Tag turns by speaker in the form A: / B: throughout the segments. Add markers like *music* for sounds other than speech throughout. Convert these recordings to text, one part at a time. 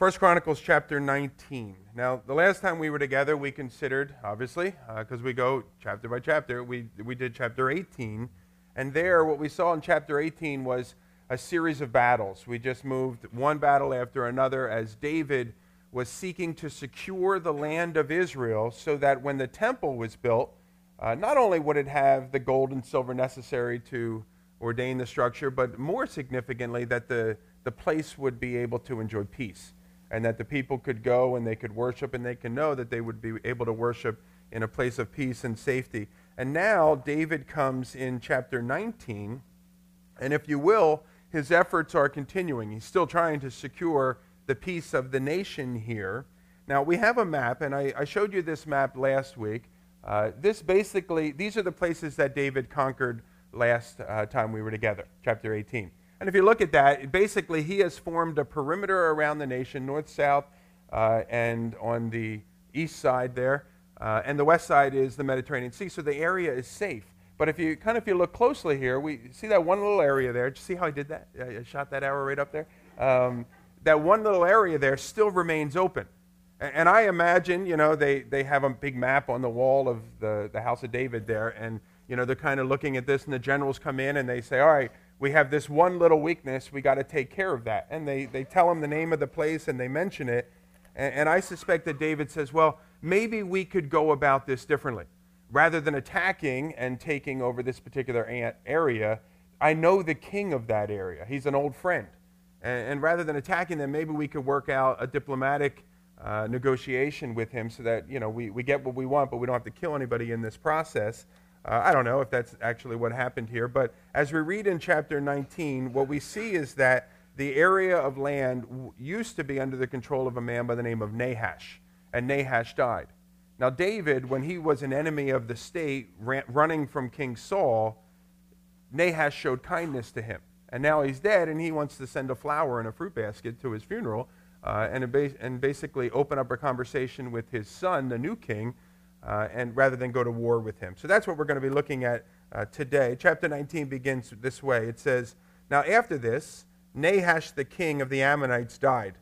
A: First Chronicles chapter 19. Now, the last time we were together, we considered, obviously, because uh, we go chapter by chapter, we, we did chapter 18. And there, what we saw in chapter 18 was a series of battles. We just moved one battle after another as David was seeking to secure the land of Israel so that when the temple was built, uh, not only would it have the gold and silver necessary to ordain the structure, but more significantly, that the, the place would be able to enjoy peace and that the people could go and they could worship and they can know that they would be able to worship in a place of peace and safety. And now David comes in chapter 19, and if you will, his efforts are continuing. He's still trying to secure the peace of the nation here. Now, we have a map, and I, I showed you this map last week. Uh, this basically, these are the places that David conquered last uh, time we were together, chapter 18. And if you look at that, basically he has formed a perimeter around the nation, north, south, uh, and on the east side there. Uh, and the west side is the Mediterranean Sea, so the area is safe. But if you kind of if you look closely here, we see that one little area there. Did you see how I did that? I shot that arrow right up there. Um, that one little area there still remains open. And, and I imagine, you know, they, they have a big map on the wall of the, the house of David there, and, you know, they're kind of looking at this, and the generals come in and they say, all right, we have this one little weakness. We got to take care of that. And they, they tell him the name of the place and they mention it. And, and I suspect that David says, well, maybe we could go about this differently. Rather than attacking and taking over this particular area, I know the king of that area. He's an old friend. And, and rather than attacking them, maybe we could work out a diplomatic uh, negotiation with him so that, you know, we, we get what we want, but we don't have to kill anybody in this process. Uh, I don't know if that's actually what happened here, but as we read in chapter 19, what we see is that the area of land w- used to be under the control of a man by the name of Nahash, and Nahash died. Now, David, when he was an enemy of the state, ran, running from King Saul, Nahash showed kindness to him. And now he's dead, and he wants to send a flower and a fruit basket to his funeral uh, and, ba- and basically open up a conversation with his son, the new king, uh, and rather than go to war with him. So that's what we're going to be looking at uh, today. Chapter 19 begins this way. It says, Now after this, Nahash the king of the Ammonites died,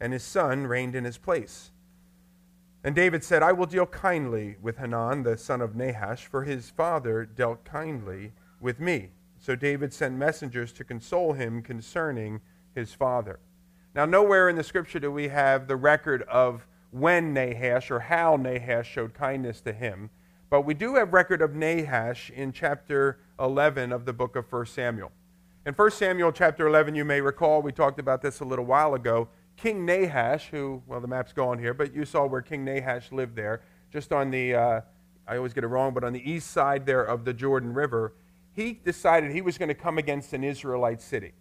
A: and his son reigned in his place. And David said, I will deal kindly with Hanan, the son of Nahash, for his father dealt kindly with me. So David sent messengers to console him concerning his father. Now, nowhere in the scripture do we have the record of when Nahash or how Nahash showed kindness to him. But we do have record of Nahash in chapter 11 of the book of 1 Samuel. In 1 Samuel chapter 11, you may recall, we talked about this a little while ago. King Nahash, who, well, the map's gone here, but you saw where King Nahash lived there, just on the, uh, I always get it wrong, but on the east side there of the Jordan River. He decided he was going to come against an Israelite city.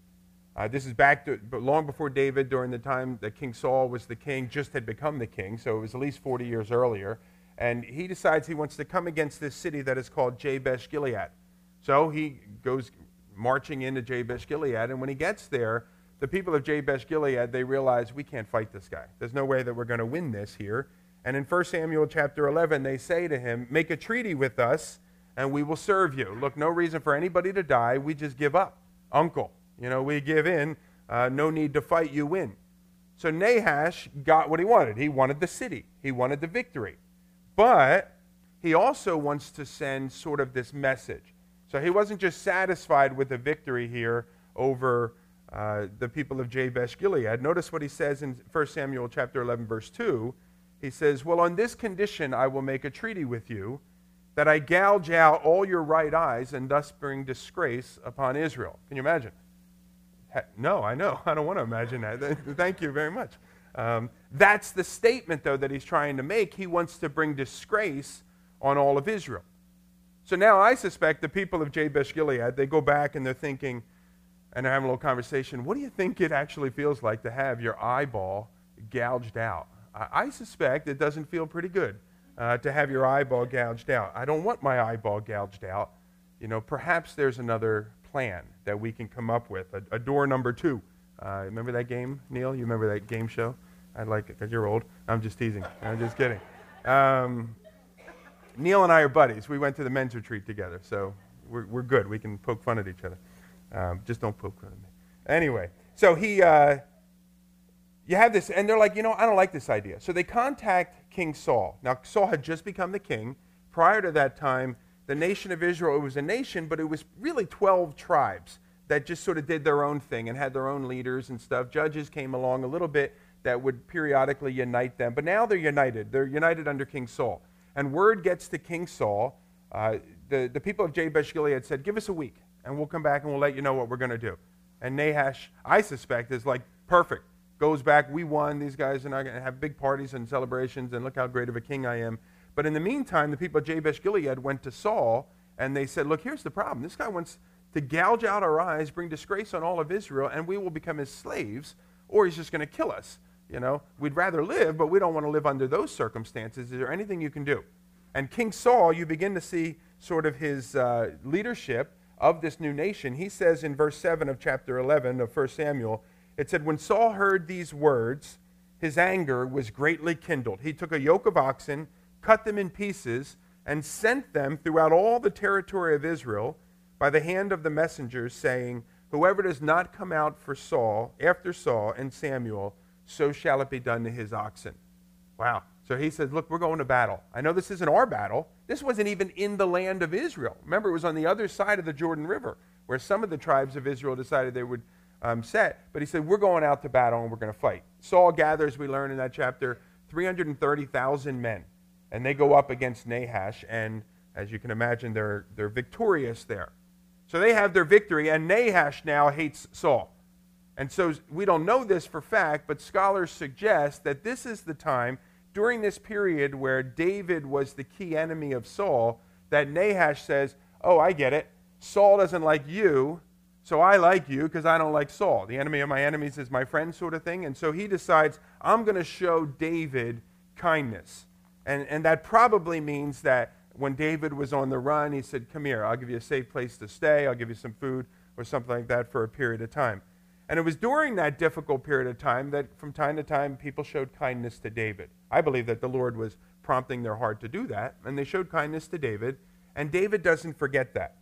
A: Uh, this is back to, long before David, during the time that King Saul was the king, just had become the king, so it was at least 40 years earlier. And he decides he wants to come against this city that is called Jabesh Gilead. So he goes marching into Jabesh Gilead, and when he gets there, the people of Jabesh Gilead, they realize we can't fight this guy. There's no way that we're going to win this here. And in 1 Samuel chapter 11, they say to him, Make a treaty with us, and we will serve you. Look, no reason for anybody to die. We just give up. Uncle. You know, we give in. Uh, no need to fight, you win. So Nahash got what he wanted. He wanted the city, he wanted the victory. But he also wants to send sort of this message. So he wasn't just satisfied with the victory here over uh, the people of Jabesh Gilead. Notice what he says in 1 Samuel chapter 11, verse 2. He says, Well, on this condition I will make a treaty with you, that I gouge out all your right eyes and thus bring disgrace upon Israel. Can you imagine? No, I know. *laughs* I don't want to imagine that. Thank you very much. Um, that's the statement, though, that he's trying to make. He wants to bring disgrace on all of Israel. So now I suspect the people of Jabesh Gilead, they go back and they're thinking, and they're having a little conversation, what do you think it actually feels like to have your eyeball gouged out? I, I suspect it doesn't feel pretty good uh, to have your eyeball gouged out. I don't want my eyeball gouged out. You know, perhaps there's another plan that we can come up with. A, a door number two. Uh, remember that game, Neil? You remember that game show? I like it because you're old. I'm just teasing. I'm just kidding. Um, Neil and I are buddies. We went to the men's retreat together, so we're, we're good. We can poke fun at each other. Um, just don't poke fun at me. Anyway, so he, uh, you have this, and they're like, you know, I don't like this idea. So they contact King Saul. Now, Saul had just become the king. Prior to that time, the nation of Israel, it was a nation, but it was really 12 tribes that just sort of did their own thing and had their own leaders and stuff. Judges came along a little bit that would periodically unite them. But now they're united. They're united under King Saul. And word gets to King Saul. Uh, the, the people of Jabesh Gilead said, Give us a week, and we'll come back and we'll let you know what we're going to do. And Nahash, I suspect, is like, Perfect. Goes back, we won. These guys are not going to have big parties and celebrations, and look how great of a king I am. But in the meantime, the people of Jabesh Gilead went to Saul, and they said, Look, here's the problem. This guy wants to gouge out our eyes, bring disgrace on all of Israel, and we will become his slaves, or he's just going to kill us. You know, we'd rather live, but we don't want to live under those circumstances. Is there anything you can do? And King Saul, you begin to see sort of his uh, leadership of this new nation. He says in verse 7 of chapter 11 of 1 Samuel, it said, When Saul heard these words, his anger was greatly kindled. He took a yoke of oxen, cut them in pieces, and sent them throughout all the territory of Israel by the hand of the messengers, saying, Whoever does not come out for Saul, after Saul and Samuel, so shall it be done to his oxen. Wow. So he says, Look, we're going to battle. I know this isn't our battle. This wasn't even in the land of Israel. Remember, it was on the other side of the Jordan River, where some of the tribes of Israel decided they would um, set. But he said, We're going out to battle and we're going to fight. Saul gathers, we learn in that chapter, 330,000 men. And they go up against Nahash. And as you can imagine, they're, they're victorious there. So they have their victory, and Nahash now hates Saul. And so we don't know this for fact, but scholars suggest that this is the time during this period where David was the key enemy of Saul that Nahash says, Oh, I get it. Saul doesn't like you, so I like you because I don't like Saul. The enemy of my enemies is my friend, sort of thing. And so he decides, I'm going to show David kindness. And, and that probably means that when David was on the run, he said, Come here, I'll give you a safe place to stay, I'll give you some food, or something like that for a period of time. And it was during that difficult period of time that from time to time people showed kindness to David. I believe that the Lord was prompting their heart to do that, and they showed kindness to David, and David doesn't forget that.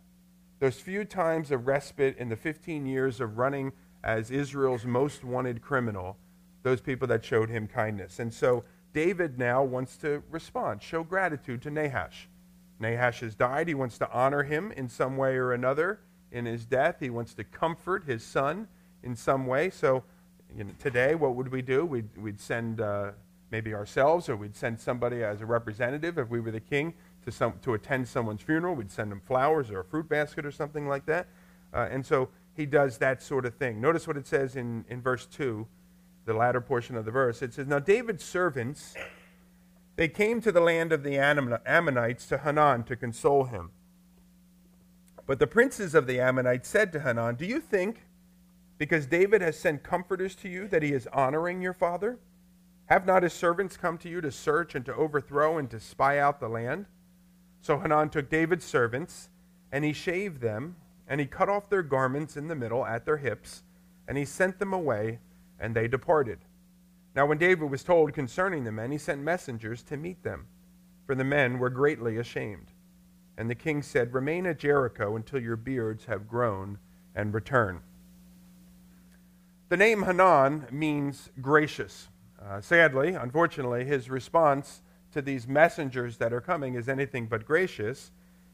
A: Those few times of respite in the 15 years of running as Israel's most wanted criminal, those people that showed him kindness. And so David now wants to respond, show gratitude to Nahash. Nahash has died. He wants to honor him in some way or another in his death. He wants to comfort his son in some way. So you know, today, what would we do? We'd, we'd send uh, maybe ourselves or we'd send somebody as a representative if we were the king to, some, to attend someone's funeral. We'd send them flowers or a fruit basket or something like that. Uh, and so he does that sort of thing. Notice what it says in, in verse 2, the latter portion of the verse. It says, Now David's servants, they came to the land of the Ammonites to Hanun to console him. But the princes of the Ammonites said to Hanun, Do you think because David has sent comforters to you that he is honoring your father? Have not his servants come to you to search and to overthrow and to spy out the land? So Hanan took David's servants, and he shaved them, and he cut off their garments in the middle at their hips, and he sent them away, and they departed. Now, when David was told concerning the men, he sent messengers to meet them, for the men were greatly ashamed. And the king said, Remain at Jericho until your beards have grown, and return. The name Hanan means gracious. Uh, sadly, unfortunately, his response to these messengers that are coming is anything but gracious.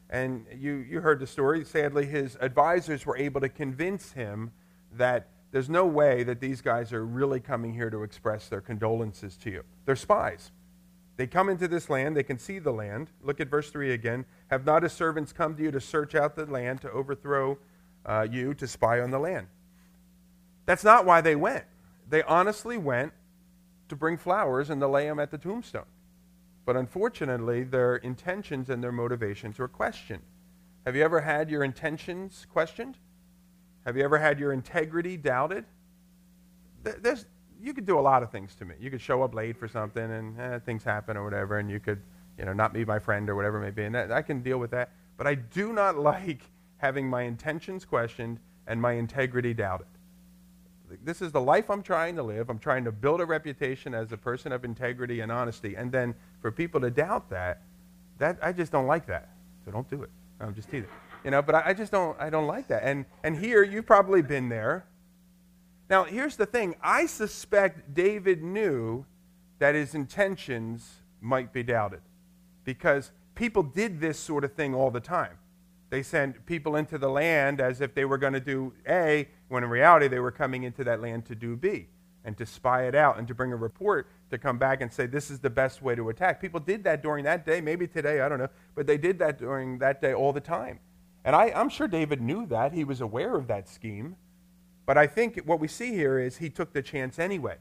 A: And you, you heard the story. Sadly, his advisors were able to convince him that there's no way that these guys are really coming here to express their condolences to you. They're spies. They come into this land, they can see the land. Look at verse 3 again. Have not his servants come to you to search out the land, to overthrow uh, you, to spy on the land? That's not why they went. They honestly went to bring flowers and to lay them at the tombstone. But unfortunately, their intentions and their motivations were questioned. Have you ever had your intentions questioned? Have you ever had your integrity doubted? There's, you could do a lot of things to me. You could show up late for something and eh, things happen or whatever, and you could, you know, not be my friend or whatever it may be, and that, I can deal with that. But I do not *laughs* like having my intentions questioned and my integrity doubted. This is the life I'm trying to live. I'm trying to build a reputation as a person of integrity and honesty. And then for people to doubt that, that I just don't like that. So don't do it. I'm just teasing. You know, but I, I just don't I don't like that. And and here you've probably been there. Now, here's the thing I suspect David knew that his intentions might be doubted because people did this sort of thing all the time. They sent people into the land as if they were going to do A, when in reality they were coming into that land to do B and to spy it out and to bring a report to come back and say this is the best way to attack. People did that during that day, maybe today, I don't know, but they did that during that day all the time. And I, I'm sure David knew that. He was aware of that scheme. But I think what we see here is he took the chance anyway.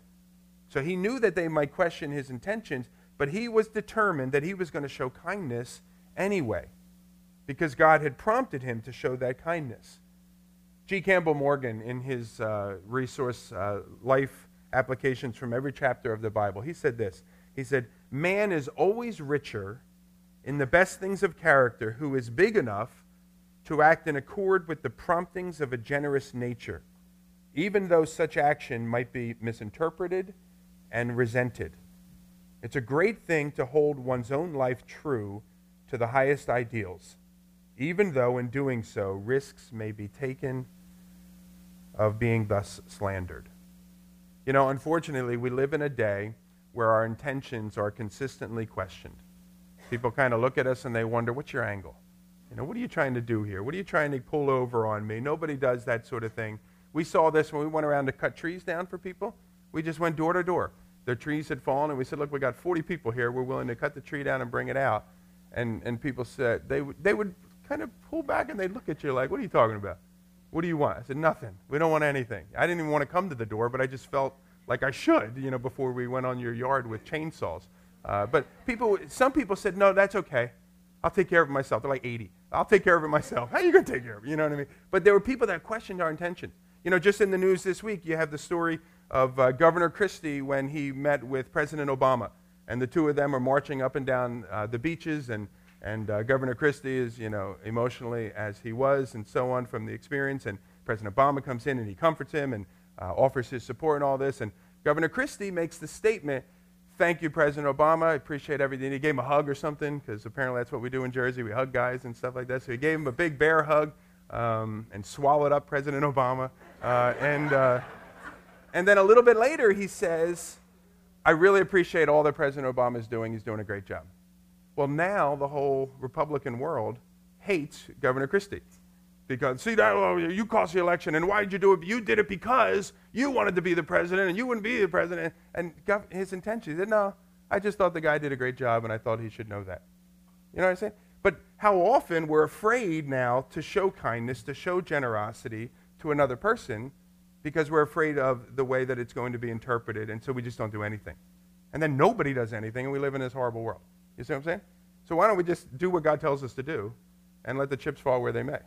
A: So he knew that they might question his intentions, but he was determined that he was going to show kindness anyway because God had prompted him to show that kindness. G. Campbell Morgan, in his uh, resource uh, life applications from every chapter of the Bible, he said this. He said, Man is always richer in the best things of character who is big enough to act in accord with the promptings of a generous nature, even though such action might be misinterpreted and resented. It's a great thing to hold one's own life true to the highest ideals even though in doing so risks may be taken of being thus slandered. You know, unfortunately, we live in a day where our intentions are consistently questioned. People kind of look at us and they wonder, what's your angle? You know, what are you trying to do here? What are you trying to pull over on me? Nobody does that sort of thing. We saw this when we went around to cut trees down for people. We just went door to door. Their trees had fallen, and we said, look, we got 40 people here. We're willing to cut the tree down and bring it out. And, and people said, they, they would kind of pull back and they'd look at you like, what are you talking about? What do you want? I said, nothing. We don't want anything. I didn't even want to come to the door, but I just felt like I should, you know, before we went on your yard with chainsaws. Uh, but people, some people said, no, that's okay. I'll take care of it myself. They're like 80. I'll take care of it myself. How are you going to take care of it? You know what I mean? But there were people that questioned our intention. You know, just in the news this week, you have the story of uh, Governor Christie when he met with President Obama. And the two of them are marching up and down uh, the beaches and and uh, Governor Christie is, you know, emotionally as he was and so on from the experience. And President Obama comes in and he comforts him and uh, offers his support and all this. And Governor Christie makes the statement, thank you, President Obama. I appreciate everything. He gave him a hug or something because apparently that's what we do in Jersey. We hug guys and stuff like that. So he gave him a big bear hug um, and swallowed up President Obama. Uh, and, uh, and then a little bit later, he says, I really appreciate all that President Obama is doing. He's doing a great job. Well, now the whole Republican world hates Governor Christie. Because, see, that, oh, you cost the election, and why did you do it? You did it because you wanted to be the president, and you wouldn't be the president. And his intention, he said, no, uh, I just thought the guy did a great job, and I thought he should know that. You know what I'm saying? But how often we're afraid now to show kindness, to show generosity to another person because we're afraid of the way that it's going to be interpreted, and so we just don't do anything. And then nobody does anything, and we live in this horrible world. You see what I'm saying? So why don't we just do what God tells us to do and let the chips fall where they may?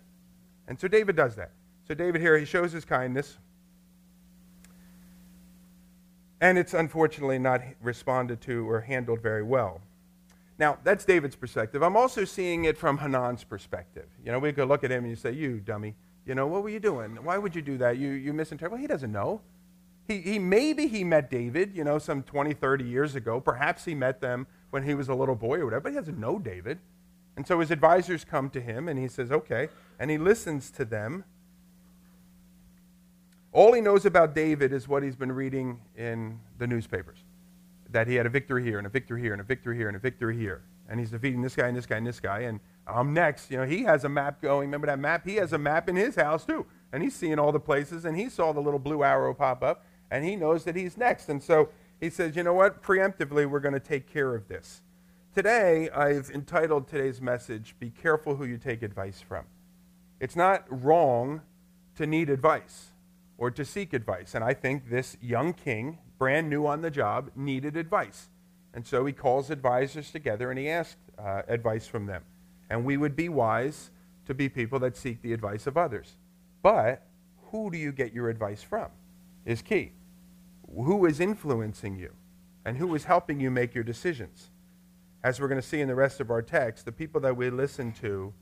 A: And so David does that. So David here, he shows his kindness. And it's unfortunately not responded to or handled very well. Now, that's David's perspective. I'm also seeing it from Hanan's perspective. You know, we could look at him and you say, You dummy, you know, what were you doing? Why would you do that? You, you misinterpret. Well, he doesn't know. He, he, maybe he met David, you know, some 20, 30 years ago. Perhaps he met them when he was a little boy or whatever, but he doesn't know David. And so his advisors come to him and he says, okay. And he listens to them. All he knows about David is what he's been reading in the newspapers that he had a victory here and a victory here and a victory here and a victory here. And he's defeating this guy and this guy and this guy. And I'm next. You know, he has a map going. Remember that map? He has a map in his house too. And he's seeing all the places and he saw the little blue arrow pop up and he knows that he's next. And so he says, you know what? Preemptively, we're going to take care of this. Today, I've entitled today's message, Be Careful Who You Take Advice From. It's not wrong to need advice or to seek advice. And I think this young king, brand new on the job, needed advice. And so he calls advisors together and he asked uh, advice from them. And we would be wise to be people that seek the advice of others. But who do you get your advice from is key who is influencing you and who is helping you make your decisions. As we're going to see in the rest of our text, the people that we listen to,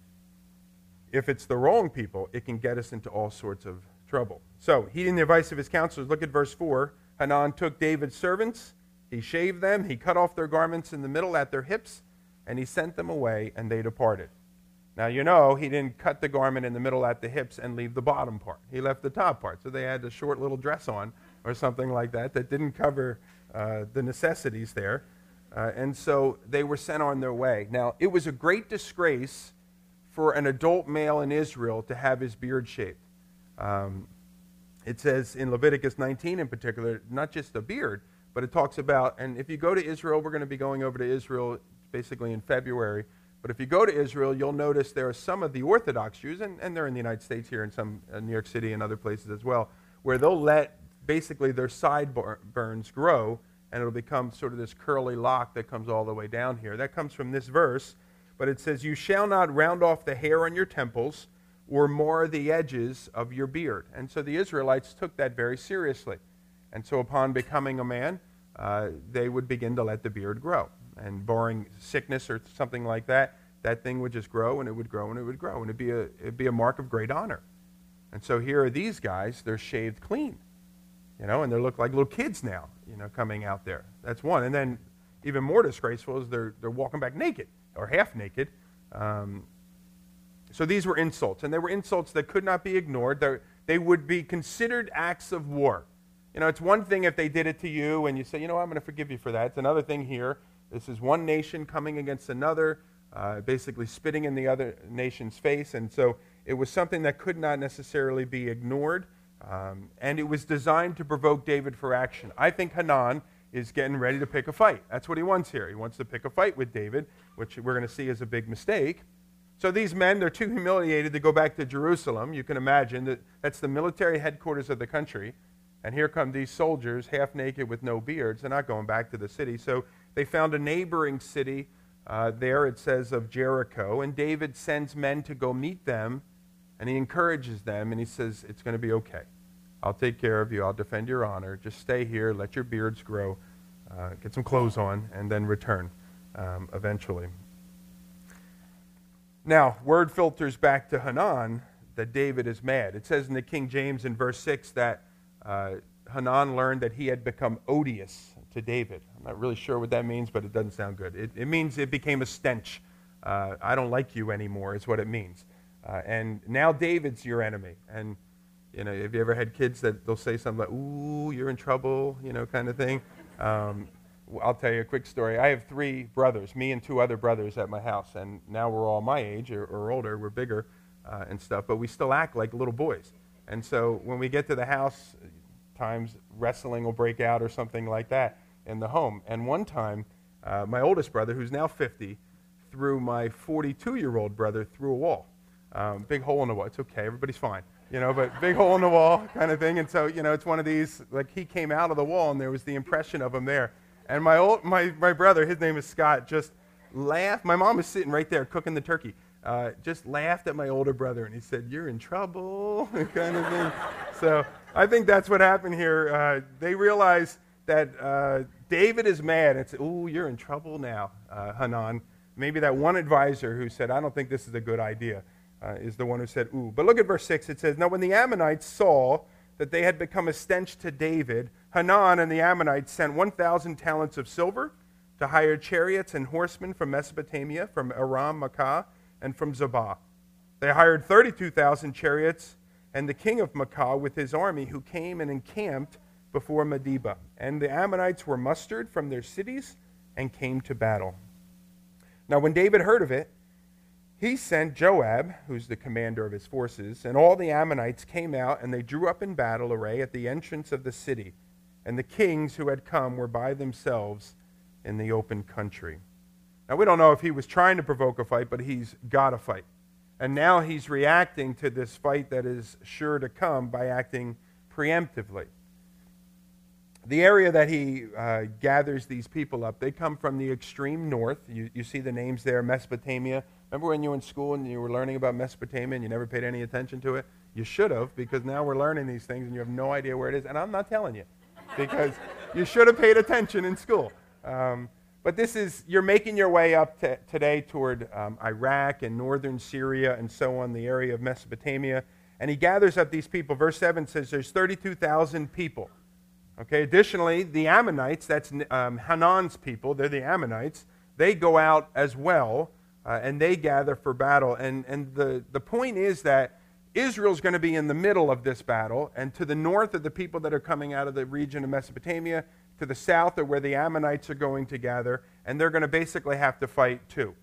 A: if it's the wrong people, it can get us into all sorts of trouble. So, heeding the advice of his counselors, look at verse 4. Hanan took David's servants, he shaved them, he cut off their garments in the middle at their hips, and he sent them away, and they departed. Now, you know, he didn't cut the garment in the middle at the hips and leave the bottom part. He left the top part. So they had a short little dress on or something like that that didn't cover uh, the necessities there. Uh, and so they were sent on their way. Now, it was a great disgrace for an adult male in Israel to have his beard shaved. Um, it says in Leviticus 19 in particular, not just a beard, but it talks about, and if you go to Israel, we're going to be going over to Israel basically in February. But if you go to Israel, you'll notice there are some of the Orthodox Jews, and, and they're in the United States here, and some uh, New York City and other places as well, where they'll let basically their sideburns grow, and it'll become sort of this curly lock that comes all the way down here. That comes from this verse, but it says, You shall not round off the hair on your temples or mar the edges of your beard. And so the Israelites took that very seriously. And so upon becoming a man, uh, they would begin to let the beard grow. And barring sickness or something like that, that thing would just grow and it would grow and it would grow. And it'd be a, it'd be a mark of great honor. And so here are these guys, they're shaved clean. You know, and they look like little kids now, you know, coming out there. That's one. And then even more disgraceful is they're, they're walking back naked or half naked. Um, so these were insults, and they were insults that could not be ignored. They're, they would be considered acts of war. You know, it's one thing if they did it to you and you say, you know, I'm going to forgive you for that. It's another thing here. This is one nation coming against another, uh, basically spitting in the other nation's face. And so it was something that could not necessarily be ignored. Um, and it was designed to provoke David for action. I think Hanan is getting ready to pick a fight. That's what he wants here. He wants to pick a fight with David, which we're going to see is a big mistake. So these men, they're too humiliated to go back to Jerusalem. You can imagine that that's the military headquarters of the country. And here come these soldiers, half naked with no beards. They're not going back to the city. So they found a neighboring city uh, there, it says, of Jericho. And David sends men to go meet them. And he encourages them. And he says, It's going to be okay. I'll take care of you. I'll defend your honor. Just stay here. Let your beards grow. Uh, get some clothes on. And then return um, eventually. Now, word filters back to Hanan that David is mad. It says in the King James in verse 6 that uh, Hanan learned that he had become odious to David. I'm not really sure what that means, but it doesn't sound good. It, it means it became a stench. Uh, I don't like you anymore, is what it means. Uh, and now David's your enemy. And, you know, have you ever had kids that they'll say something like, ooh, you're in trouble, you know, kind of thing? Um, I'll tell you a quick story. I have three brothers, me and two other brothers at my house, and now we're all my age or, or older. We're bigger uh, and stuff, but we still act like little boys. And so when we get to the house, times wrestling will break out or something like that in the home. And one time, uh, my oldest brother, who's now 50, threw my 42 year old brother through a wall. Um, big hole in the wall. It's okay, everybody's fine. You know, but big hole in the wall kind of thing. And so, you know, it's one of these, like he came out of the wall and there was the impression of him there. And my, old, my, my brother, his name is Scott, just laughed. My mom was sitting right there cooking the turkey. Uh, just laughed at my older brother and he said, You're in trouble, *laughs* kind of thing. so I think that's what happened here. Uh, they realized that uh, David is mad. It's, Ooh, you're in trouble now, uh, Hanan. Maybe that one advisor who said, I don't think this is a good idea, uh, is the one who said, Ooh. But look at verse 6. It says, Now when the Ammonites saw that they had become a stench to David, Hanan and the Ammonites sent 1,000 talents of silver to hire chariots and horsemen from Mesopotamia, from Aram Maacah, and from Zobah. They hired 32,000 chariots and the king of Maacah with his army, who came and encamped before Medeba. And the Ammonites were mustered from their cities and came to battle. Now, when David heard of it, he sent Joab, who's the commander of his forces, and all the Ammonites came out and they drew up in battle array at the entrance of the city and the kings who had come were by themselves in the open country. Now, we don't know if he was trying to provoke a fight, but he's got a fight. And now he's reacting to this fight that is sure to come by acting preemptively. The area that he uh, gathers these people up, they come from the extreme north. You, you see the names there Mesopotamia. Remember when you were in school and you were learning about Mesopotamia and you never paid any attention to it? You should have, because now we're learning these things and you have no idea where it is. And I'm not telling you because you should have paid attention in school. Um, but this is, you're making your way up to, today toward um, Iraq and northern Syria and so on, the area of Mesopotamia. And he gathers up these people. Verse 7 says there's 32,000 people. Okay, additionally, the Ammonites, that's um, Hanan's people, they're the Ammonites, they go out as well uh, and they gather for battle. And, and the, the point is that Israel's going to be in the middle of this battle, and to the north are the people that are coming out of the region of Mesopotamia, to the south are where the Ammonites are going to gather, and they're going to basically have to fight too.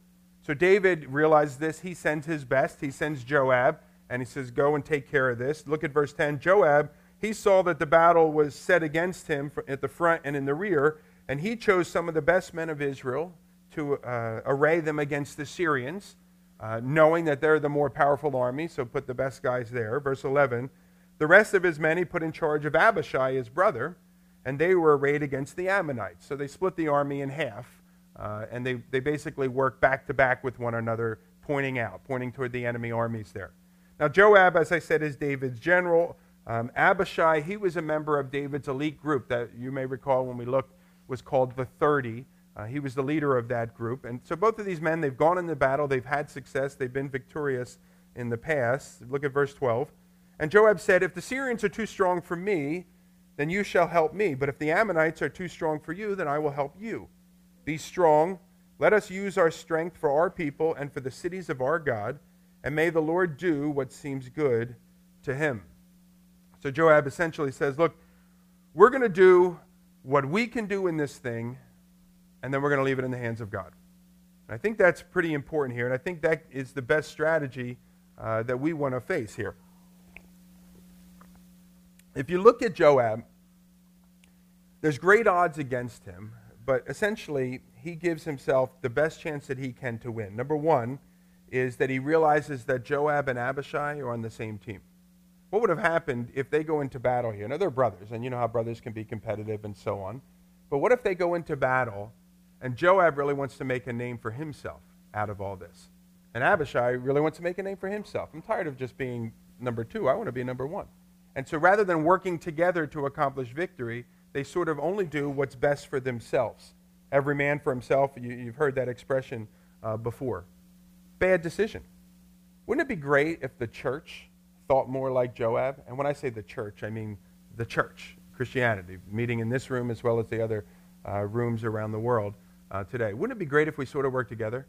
A: So David realizes this. He sends his best. He sends Joab, and he says, Go and take care of this. Look at verse 10. Joab, he saw that the battle was set against him at the front and in the rear, and he chose some of the best men of Israel to uh, array them against the Syrians, uh, knowing that they're the more powerful army, so put the best guys there. Verse 11. The rest of his men he put in charge of Abishai, his brother, and they were arrayed against the Ammonites. So they split the army in half. Uh, and they, they basically work back to back with one another, pointing out, pointing toward the enemy armies there. Now, Joab, as I said, is David's general. Um, Abishai, he was a member of David's elite group that you may recall when we looked was called the 30. Uh, he was the leader of that group. And so both of these men, they've gone into battle, they've had success, they've been victorious in the past. Look at verse 12. And Joab said, If the Syrians are too strong for me, then you shall help me. But if the Ammonites are too strong for you, then I will help you. Be strong. Let us use our strength for our people and for the cities of our God, and may the Lord do what seems good to him. So Joab essentially says, Look, we're going to do what we can do in this thing, and then we're going to leave it in the hands of God. And I think that's pretty important here, and I think that is the best strategy uh, that we want to face here. If you look at Joab, there's great odds against him but essentially, he gives himself the best chance that he can to win. Number one is that he realizes that Joab and Abishai are on the same team. What would have happened if they go into battle here? Now, they're brothers, and you know how brothers can be competitive and so on. But what if they go into battle and Joab really wants to make a name for himself out of all this? And Abishai really wants to make a name for himself. I'm tired of just being number two. I want to be number one. And so rather than working together to accomplish victory, they sort of only do what's best for themselves. Every man for himself. You, have heard that expression uh, before. Bad decision. Wouldn't it be great if the church thought more like Joab? And when I say the church, I mean the church, Christianity, meeting in this room as well as the other uh, rooms around the world uh, today. Wouldn't it be great if we sort of worked together?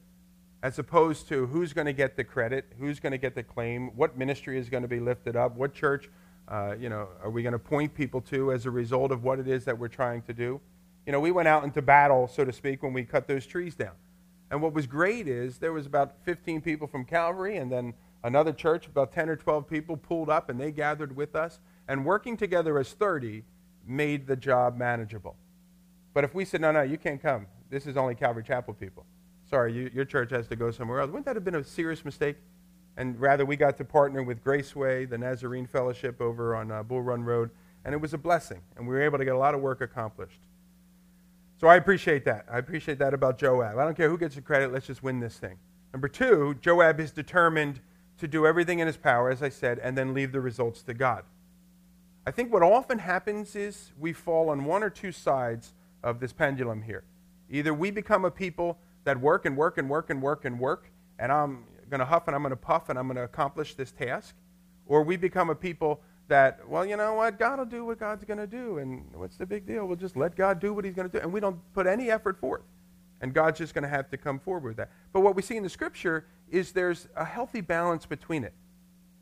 A: As opposed to who's going to get the credit, who's going to get the claim, what ministry is going to be lifted up, what church uh, you know, are we going to point people to as a result of what it is that we're trying to do? You know, we went out into battle, so to speak, when we cut those trees down. And what was great is there was about 15 people from Calvary, and then another church, about 10 or 12 people pulled up, and they gathered with us. And working together as 30 made the job manageable. But if we said, no, no, you can't come, this is only Calvary Chapel people. Sorry, you, your church has to go somewhere else. Wouldn't that have been a serious mistake? And rather, we got to partner with Graceway, the Nazarene Fellowship over on uh, Bull Run Road, and it was a blessing. And we were able to get a lot of work accomplished. So I appreciate that. I appreciate that about Joab. I don't care who gets the credit, let's just win this thing. Number two, Joab is determined to do everything in his power, as I said, and then leave the results to God. I think what often happens is we fall on one or two sides of this pendulum here. Either we become a people that work and work and work and work and work, and I'm going to huff and I'm going to puff and I'm going to accomplish this task. Or we become a people that, well, you know what? God will do what God's going to do. And what's the big deal? We'll just let God do what he's going to do. And we don't put any effort forth. And God's just going to have to come forward with that. But what we see in the scripture is there's a healthy balance between it.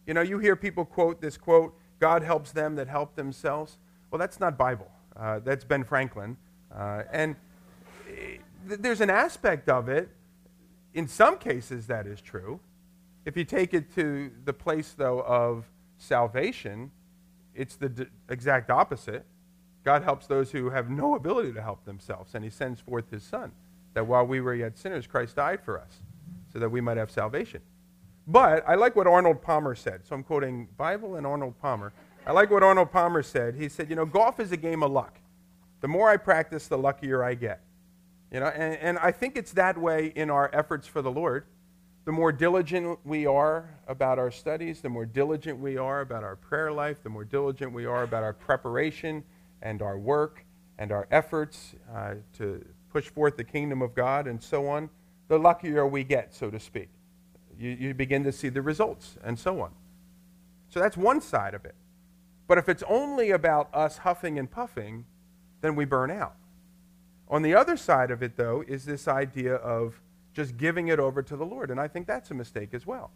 A: You know, you hear people quote this quote, God helps them that help themselves. Well, that's not Bible. Uh, that's Ben Franklin. Uh, and eh, there's an aspect of it in some cases, that is true. If you take it to the place, though, of salvation, it's the d- exact opposite. God helps those who have no ability to help themselves, and He sends forth His Son, that while we were yet sinners, Christ died for us, so that we might have salvation. But I like what Arnold Palmer said. So I'm quoting Bible and Arnold Palmer. I like what Arnold Palmer said. He said, You know, golf is a game of luck. The more I practice, the luckier I get. You know, and, and I think it's that way in our efforts for the Lord. The more diligent we are about our studies, the more diligent we are about our prayer life, the more diligent we are about our preparation and our work and our efforts uh, to push forth the kingdom of God and so on, the luckier we get, so to speak. You, you begin to see the results and so on. So that's one side of it. But if it's only about us huffing and puffing, then we burn out. On the other side of it, though, is this idea of just giving it over to the Lord. And I think that's a mistake as well.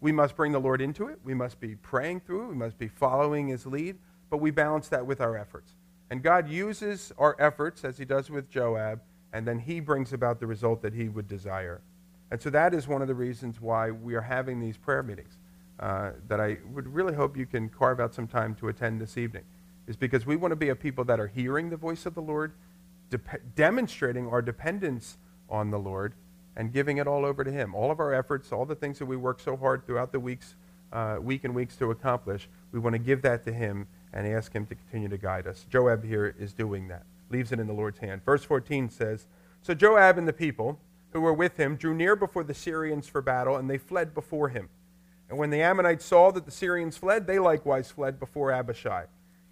A: We must bring the Lord into it. We must be praying through it. We must be following his lead, but we balance that with our efforts. And God uses our efforts, as he does with Joab, and then he brings about the result that he would desire. And so that is one of the reasons why we are having these prayer meetings uh, that I would really hope you can carve out some time to attend this evening, is because we want to be a people that are hearing the voice of the Lord, de- demonstrating our dependence on the Lord, and giving it all over to Him. All of our efforts, all the things that we work so hard throughout the weeks, uh, week and weeks to accomplish, we want to give that to Him and ask Him to continue to guide us. Joab here is doing that, leaves it in the Lord's hand. Verse 14 says So Joab and the people who were with him drew near before the Syrians for battle, and they fled before him. And when the Ammonites saw that the Syrians fled, they likewise fled before Abishai,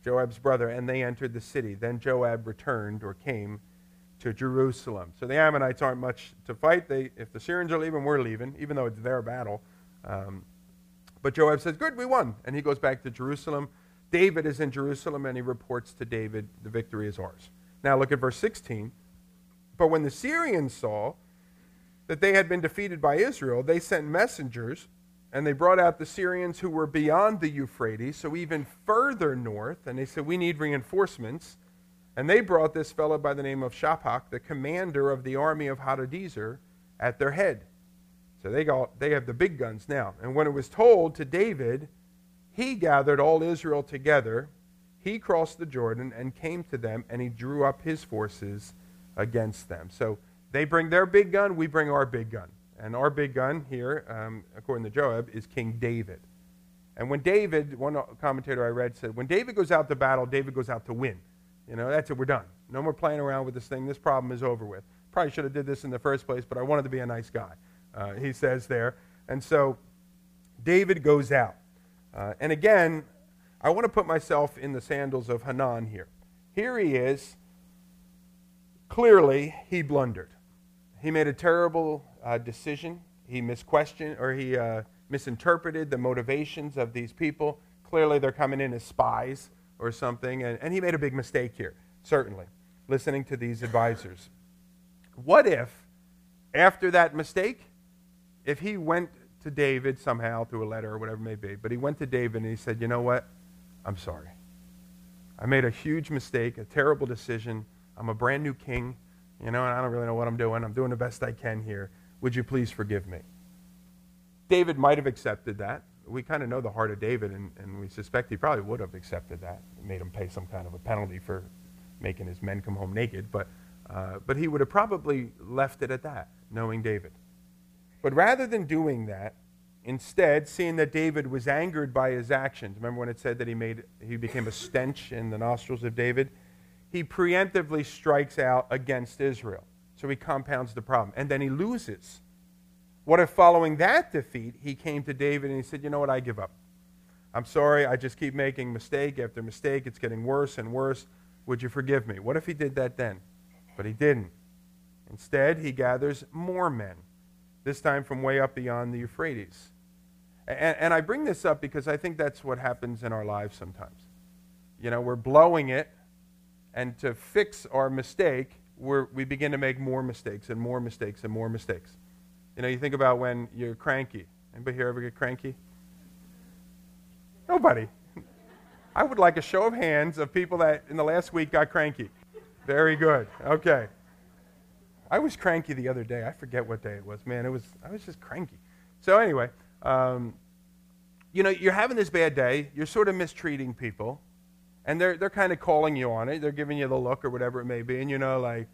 A: Joab's brother, and they entered the city. Then Joab returned or came to Jerusalem. So the Ammonites aren't much to fight. They, if the Syrians are leaving, we're leaving, even though it's their battle. Um, but Joab says, Good, we won. And he goes back to Jerusalem. David is in Jerusalem, and he reports to David, The victory is ours. Now look at verse 16. But when the Syrians saw that they had been defeated by Israel, they sent messengers, and they brought out the Syrians who were beyond the Euphrates, so even further north, and they said, We need reinforcements. And they brought this fellow by the name of Shophach, the commander of the army of Hadadezer, at their head. So they, got, they have the big guns now. And when it was told to David, he gathered all Israel together. He crossed the Jordan and came to them, and he drew up his forces against them. So they bring their big gun, we bring our big gun. And our big gun here, um, according to Joab, is King David. And when David, one commentator I read said, when David goes out to battle, David goes out to win. You know, that's it. We're done. No more playing around with this thing. This problem is over with. Probably should have did this in the first place, but I wanted to be a nice guy. Uh, he says there. And so David goes out. Uh, and again, I want to put myself in the sandals of Hanan here. Here he is. Clearly, he blundered. He made a terrible uh, decision. He misquestioned or he uh, misinterpreted the motivations of these people. Clearly, they're coming in as spies or something. And, and he made a big mistake here, certainly, listening to these advisors. What if, after that mistake, if he went to David somehow through a letter or whatever it may be, but he went to David and he said, You know what? I'm sorry. I made a huge mistake, a terrible decision. I'm a brand new king, you know, and I don't really know what I'm doing. I'm doing the best I can here. Would you please forgive me? David might have accepted that we kind of know the heart of David, and, and we suspect he probably would have accepted that, It made him pay some kind of a penalty for making his men come home naked. But, uh, but he would have probably left it at that, knowing David. But rather than doing that, instead, seeing that David was angered by his actions, remember when it said that he, made, he became a stench in the nostrils of David? He preemptively strikes out against Israel. So he compounds the problem. And then he loses what if following that defeat, he came to David and he said, You know what? I give up. I'm sorry. I just keep making mistake after mistake. It's getting worse and worse. Would you forgive me? What if he did that then? But he didn't. Instead, he gathers more men, this time from way up beyond the Euphrates. And, and I bring this up because I think that's what happens in our lives sometimes. You know, we're blowing it, and to fix our mistake, we begin to make more mistakes and more mistakes and more mistakes. You know, you think about when you're cranky. Anybody here ever get cranky? Nobody. *laughs* I would like a show of hands of people that in the last week got cranky. Very good. Okay. I was cranky the other day. I forget what day it was. Man, it was I was just cranky. So anyway, um, you know, you're having this bad day. You're sort of mistreating people, and they're they're kind of calling you on it. They're giving you the look or whatever it may be, and you know, like,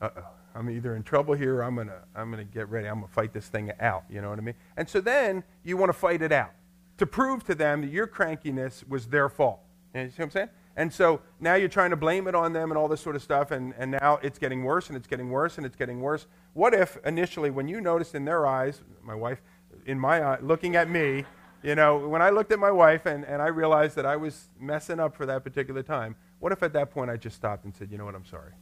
A: uh oh, I'm either in trouble here or I'm going to I'm to get ready. I'm going to fight this thing out. You know what I mean? And so then you want to fight it out to prove to them that your crankiness was their fault. You see what I'm saying? And so now you're trying to blame it on them and all this sort of stuff, and, and now it's getting worse and it's getting worse and it's getting worse. What if initially, when you noticed in their eyes, my wife, in my eye, looking at me, you know, when I looked at my wife and, and I realized that I was messing up for that particular time, what if at that point I just stopped and said, you know what, I'm sorry.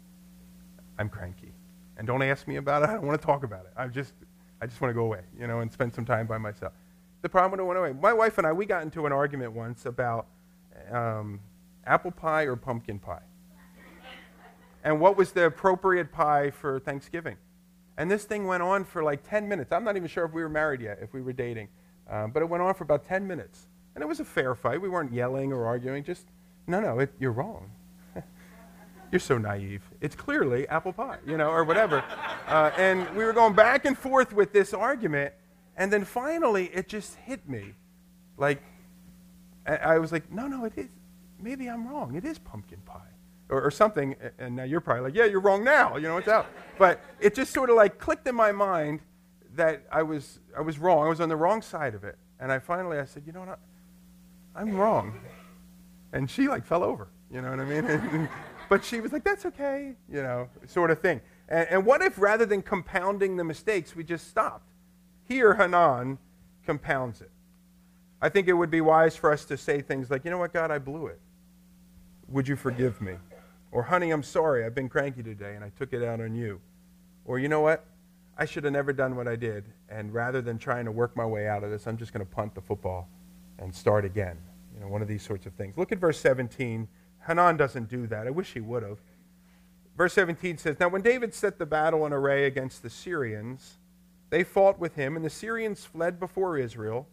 A: I'm cranky and don't ask me about it. I don't want to talk about it. I just, I just want to go away, you know, and spend some time by myself. The problem when I went away, my wife and I, we got into an argument once about um, apple pie or pumpkin pie. and what was the appropriate pie for Thanksgiving? And this thing went on for like 10 minutes. I'm not even sure if we were married yet, if we were dating. Um, but it went on for about 10 minutes. And it was a fair fight. We weren't yelling or arguing. Just, no, no, it, you're wrong. *laughs* you're so naive. It's clearly apple pie, you know, or whatever. *laughs* Uh, and we were going back and forth with this argument. And then finally, it just hit me. Like, I was like, no, no, it is. Maybe I'm wrong. It is pumpkin pie. Or, or something. And now you're probably like, yeah, you're wrong now. You know, it's out. But it just sort of like clicked in my mind that I was, I was wrong. I was on the wrong side of it. And I finally, I said, you know what? I'm wrong. And she like fell over, you know what I mean? *laughs* but she was like, that's okay, you know, sort of thing. And, and what if rather than compounding the mistakes, we just stopped? Here, Hanan compounds it. I think it would be wise for us to say things like, you know what, God, I blew it. Would you forgive me? Or, honey, I'm sorry, I've been cranky today and I took it out on you. Or, you know what, I should have never done what I did. And rather than trying to work my way out of this, I'm just going to punt the football and start again. You know, one of these sorts of things. Look at verse 17. Hanan doesn't do that. I wish he would have. Verse 17 says, Now when David set the battle in array against the Syrians, they fought with him, and the Syrians fled before Israel.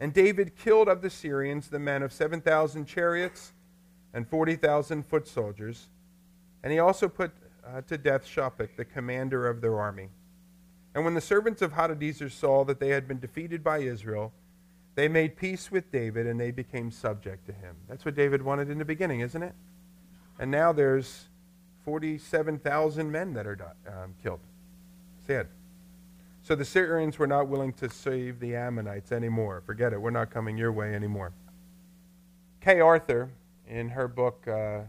A: And David killed of the Syrians the men of 7,000 chariots and 40,000 foot soldiers. And he also put uh, to death Shophach, the commander of their army. And when the servants of Hadadezer saw that they had been defeated by Israel, they made peace with David and they became subject to him. That's what David wanted in the beginning, isn't it? And now there's 47,000 men that are um, killed. Sad. So the Syrians were not willing to save the Ammonites anymore. Forget it. We're not coming your way anymore. Kay Arthur, in her book uh,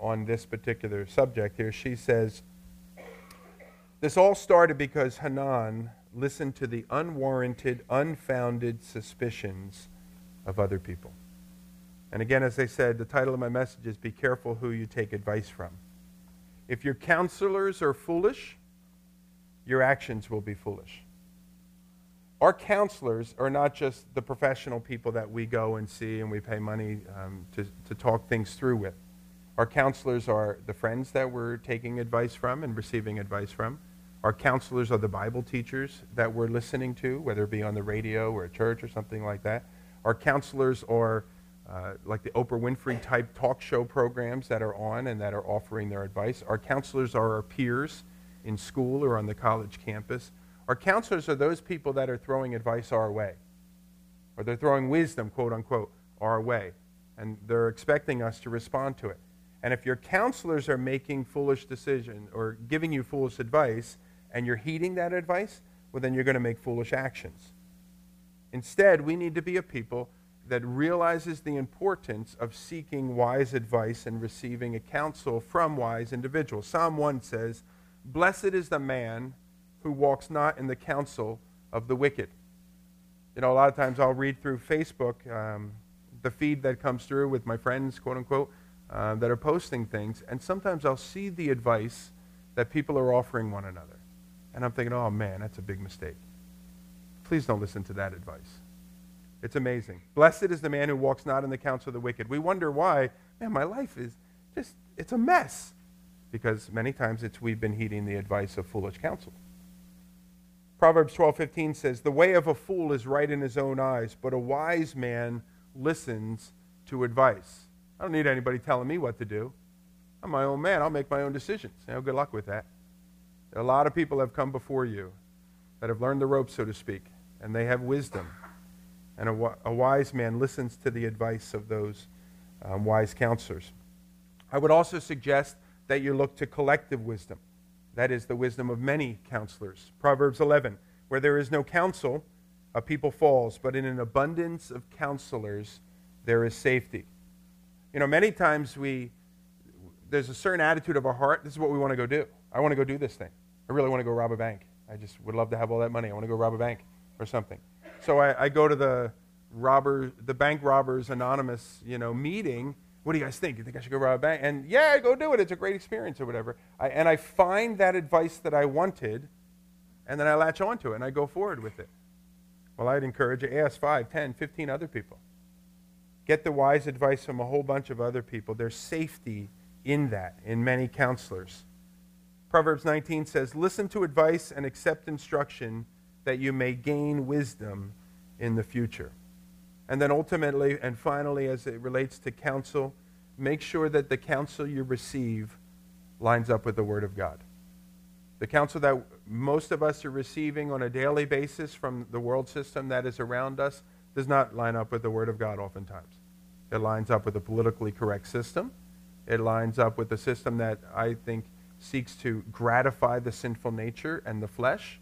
A: on this particular subject here, she says, This all started because Hanan listened to the unwarranted, unfounded suspicions of other people. And again, as I said, the title of my message is Be Careful Who You Take Advice From. If your counselors are foolish, your actions will be foolish. Our counselors are not just the professional people that we go and see and we pay money um, to, to talk things through with. Our counselors are the friends that we're taking advice from and receiving advice from. Our counselors are the Bible teachers that we're listening to, whether it be on the radio or at church or something like that. Our counselors are uh, like the Oprah Winfrey type talk show programs that are on and that are offering their advice. Our counselors are our peers in school or on the college campus. Our counselors are those people that are throwing advice our way, or they're throwing wisdom, quote unquote, our way, and they're expecting us to respond to it. And if your counselors are making foolish decisions or giving you foolish advice, and you're heeding that advice, well, then you're going to make foolish actions. Instead, we need to be a people that realizes the importance of seeking wise advice and receiving a counsel from wise individuals. Psalm 1 says, Blessed is the man who walks not in the counsel of the wicked. You know, a lot of times I'll read through Facebook um, the feed that comes through with my friends, quote unquote, uh, that are posting things, and sometimes I'll see the advice that people are offering one another. And I'm thinking, oh man, that's a big mistake. Please don't listen to that advice. It's amazing. Blessed is the man who walks not in the counsel of the wicked. We wonder why, man, my life is just, it's a mess. Because many times it's we've been heeding the advice of foolish counsel. Proverbs 12:15 says, "The way of a fool is right in his own eyes, but a wise man listens to advice." I don't need anybody telling me what to do. I'm my own man. I'll make my own decisions. You know, good luck with that. A lot of people have come before you that have learned the ropes, so to speak, and they have wisdom. And a, a wise man listens to the advice of those um, wise counselors. I would also suggest that you look to collective wisdom. That is the wisdom of many counselors. Proverbs 11, where there is no counsel, a people falls, but in an abundance of counselors, there is safety. You know, many times we, there's a certain attitude of our heart. This is what we want to go do. I want to go do this thing. I really want to go rob a bank. I just would love to have all that money. I want to go rob a bank or something. So I, I go to the robber, the bank robbers anonymous, you know, meeting. What do you guys think? You think I should go rob a bank? And yeah, go do it. It's a great experience or whatever. I, and I find that advice that I wanted, and then I latch onto it and I go forward with it. Well, I'd encourage you, ask 5, 10, 15 other people. Get the wise advice from a whole bunch of other people. There's safety in that, in many counselors. Proverbs 19 says, Listen to advice and accept instruction that you may gain wisdom in the future. And then ultimately and finally, as it relates to counsel, make sure that the counsel you receive lines up with the Word of God. The counsel that most of us are receiving on a daily basis from the world system that is around us does not line up with the Word of God oftentimes. It lines up with a politically correct system. It lines up with a system that I think seeks to gratify the sinful nature and the flesh.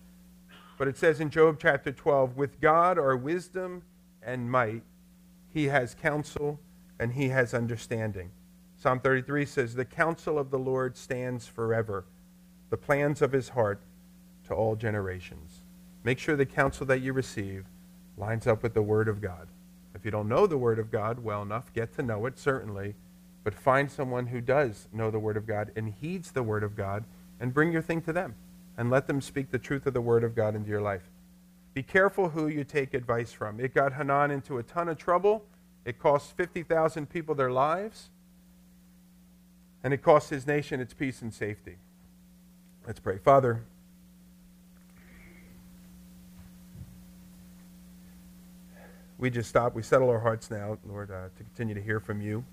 A: But it says in Job chapter 12, with God are wisdom and might. He has counsel and he has understanding. Psalm 33 says, The counsel of the Lord stands forever, the plans of his heart to all generations. Make sure the counsel that you receive lines up with the Word of God. If you don't know the Word of God well enough, get to know it, certainly, but find someone who does know the Word of God and heeds the Word of God and bring your thing to them and let them speak the truth of the Word of God into your life. Be careful who you take advice from. It got Hanan into a ton of trouble. It cost 50,000 people their lives. And it cost his nation its peace and safety. Let's pray. Father, we just stop. We settle our hearts now, Lord, uh, to continue to hear from you.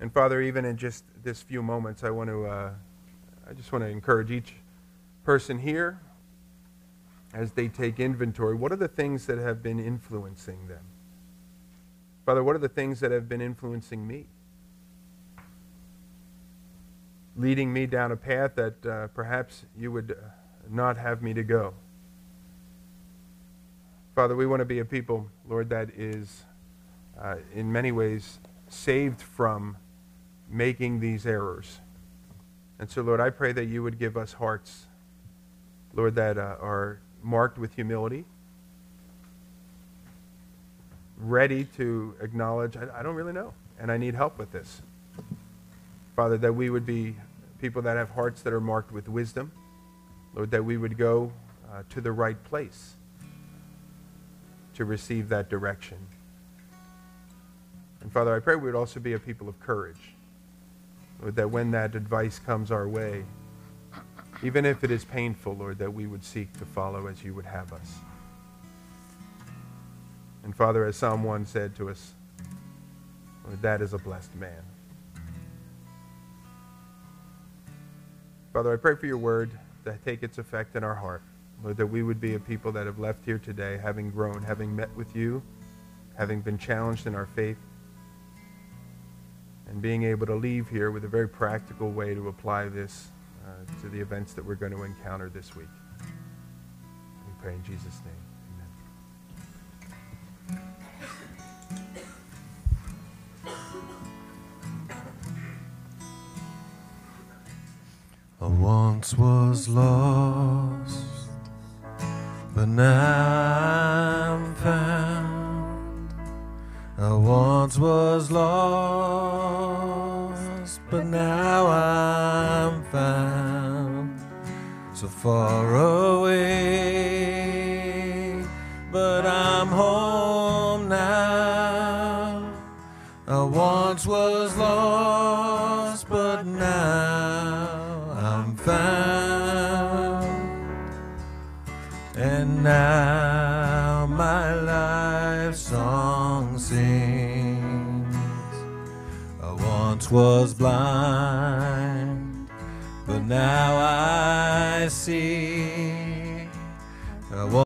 A: And Father, even in just this few moments, I want to, uh, I just want to encourage each person here as they take inventory. What are the things that have been influencing them? Father, what are the things that have been influencing me? Leading me down a path that uh, perhaps you would uh, not have me to go. Father, we want to be a people, Lord, that is uh, in many ways saved from making these errors. And so, Lord, I pray that you would give us hearts, Lord, that uh, are marked with humility, ready to acknowledge, I, I don't really know, and I need help with this. Father, that we would be people that have hearts that are marked with wisdom. Lord, that we would go uh, to the right place to receive that direction. And Father, I pray we would also be a people of courage. Lord, that when that advice comes our way, even if it is painful, Lord, that we would seek to follow as you would have us. And Father, as Psalm 1 said to us, Lord, that is a blessed man. Father, I pray for your word to take its effect in our heart. Lord, that we would be a people that have left here today having grown, having met with you, having been challenged in our faith, and being able to leave here with a very practical way to apply this uh, to the events that we're going to encounter this week. We pray in Jesus' name. Amen.
B: I once was lost, but now I'm found. I once was lost, but now I'm found. So far away, was blind, but now I see.